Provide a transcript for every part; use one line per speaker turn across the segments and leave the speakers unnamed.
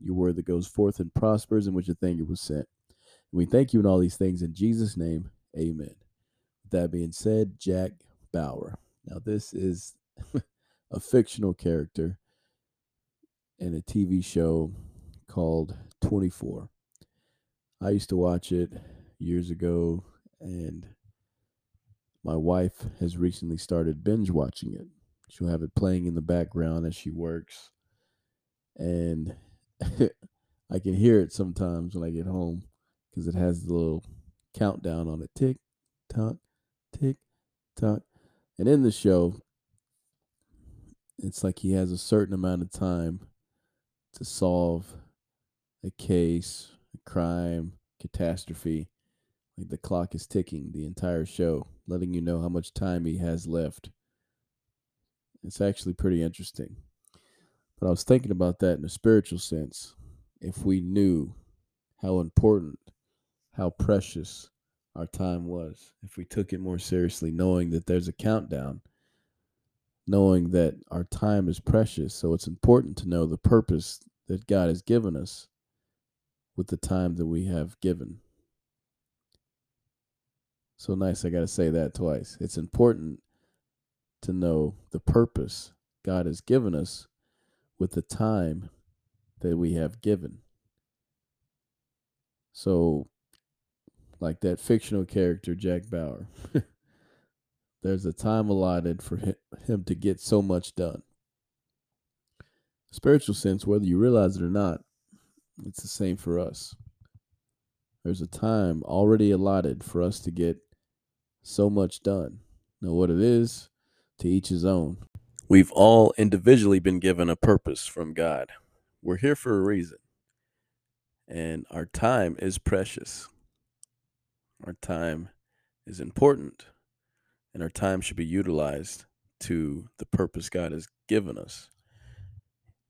your word that goes forth and prospers, in which a thing it was sent. We thank you in all these things in Jesus' name. Amen. With that being said, Jack Bauer. Now, this is a fictional character in a TV show called 24. I used to watch it years ago, and my wife has recently started binge watching it. She'll have it playing in the background as she works. And I can hear it sometimes when I get home because it has the little countdown on it tick, tock, tick, tock. And in the show, it's like he has a certain amount of time to solve a case, a crime, catastrophe. Like the clock is ticking the entire show, letting you know how much time he has left. It's actually pretty interesting. But I was thinking about that in a spiritual sense. If we knew how important, how precious our time was, if we took it more seriously, knowing that there's a countdown, knowing that our time is precious. So it's important to know the purpose that God has given us with the time that we have given. So nice, I got to say that twice. It's important to know the purpose God has given us with the time that we have given. So, like that fictional character, Jack Bauer, there's a time allotted for him to get so much done. Spiritual sense, whether you realize it or not, it's the same for us. There's a time already allotted for us to get so much done. Know what it is? To each his own. We've all individually been given a purpose from God. We're here for a reason. And our time is precious. Our time is important. And our time should be utilized to the purpose God has given us.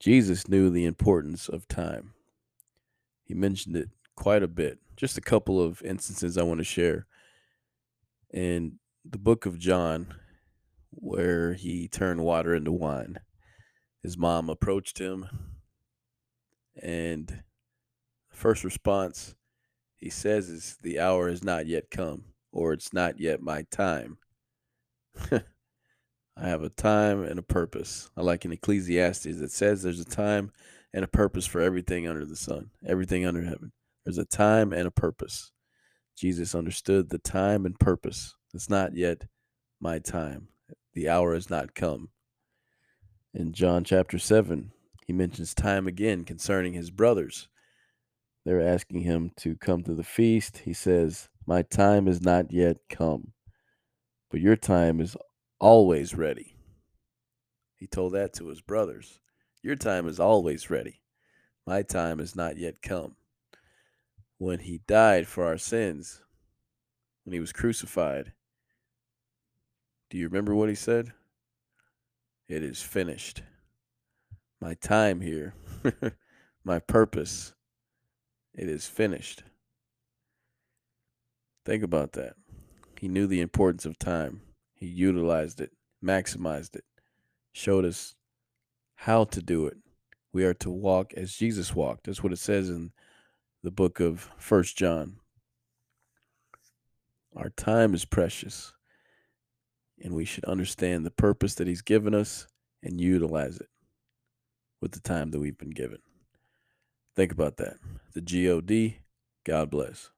Jesus knew the importance of time. He mentioned it quite a bit. Just a couple of instances I want to share. In the book of John, where he turned water into wine. His mom approached him, and first response he says is, The hour has not yet come, or it's not yet my time. I have a time and a purpose. I like in Ecclesiastes, it says there's a time and a purpose for everything under the sun, everything under heaven. There's a time and a purpose. Jesus understood the time and purpose. It's not yet my time the hour has not come. In John chapter 7, he mentions time again concerning his brothers. They're asking him to come to the feast. He says, My time is not yet come, but your time is always ready. He told that to his brothers. Your time is always ready. My time is not yet come. When he died for our sins, when he was crucified, do you remember what he said? It is finished. My time here, my purpose, it is finished. Think about that. He knew the importance of time. He utilized it, maximized it, showed us how to do it. We are to walk as Jesus walked. That's what it says in the book of First John. Our time is precious and we should understand the purpose that He's given us and utilize it with the time that we've been given. Think about that. The GOD, God bless.